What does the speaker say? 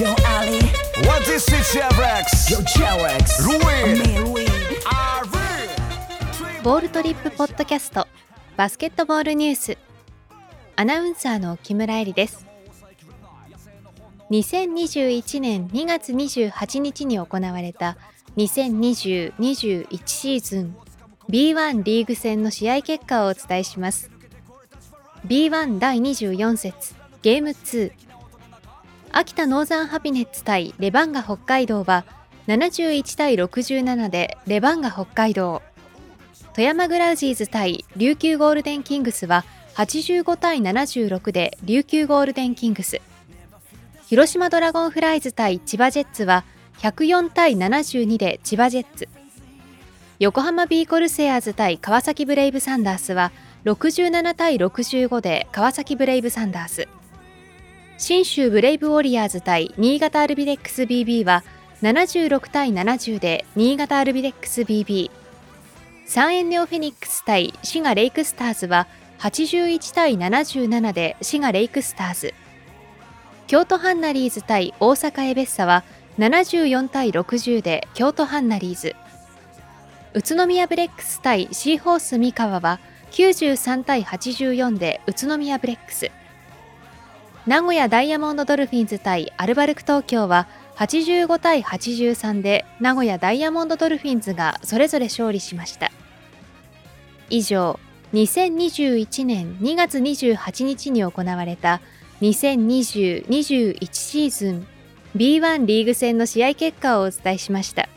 Yo Ali. What is it, Chevrex? Yo Louis ボールトリップポッドキャストバスケットボールニュース。アナウンサーの木村えりです。2021年2月28日に行われた2020-21シーズン。B1 リーグ戦の試合結果をお伝えします。B1 第24節ゲーム2秋田ノーザンハピネッツ対レバンガ北海道は71対67でレバンガ北海道。富山グラウジーズ対琉球ゴールデンキングスは85対76で琉球ゴールデンキングス。広島ドラゴンフライズ対千葉ジェッツは104対72で千葉ジェッツ。横浜ビーコルセアーズ対川崎ブレイブサンダースは67対65で川崎ブレイブサンダース。信州ブレイブウォリアーズ対新潟アルビレックス BB は76対70で新潟アルビレックス BB サンエンネオフェニックス対滋賀レイクスターズは81対77で滋賀レイクスターズ。京都ハンナリーズ対大阪エベッサは74対60で京都ハンナリーズ。宇都宮ブレックス対シーホース三河は93対84で宇都宮ブレックス。名古屋ダイヤモンドドルフィンズ対アルバルク東京は85対83で名古屋ダイヤモンドドルフィンズがそれぞれ勝利しました以上2021年2月28日に行われた2020-21シーズン B1 リーグ戦の試合結果をお伝えしました。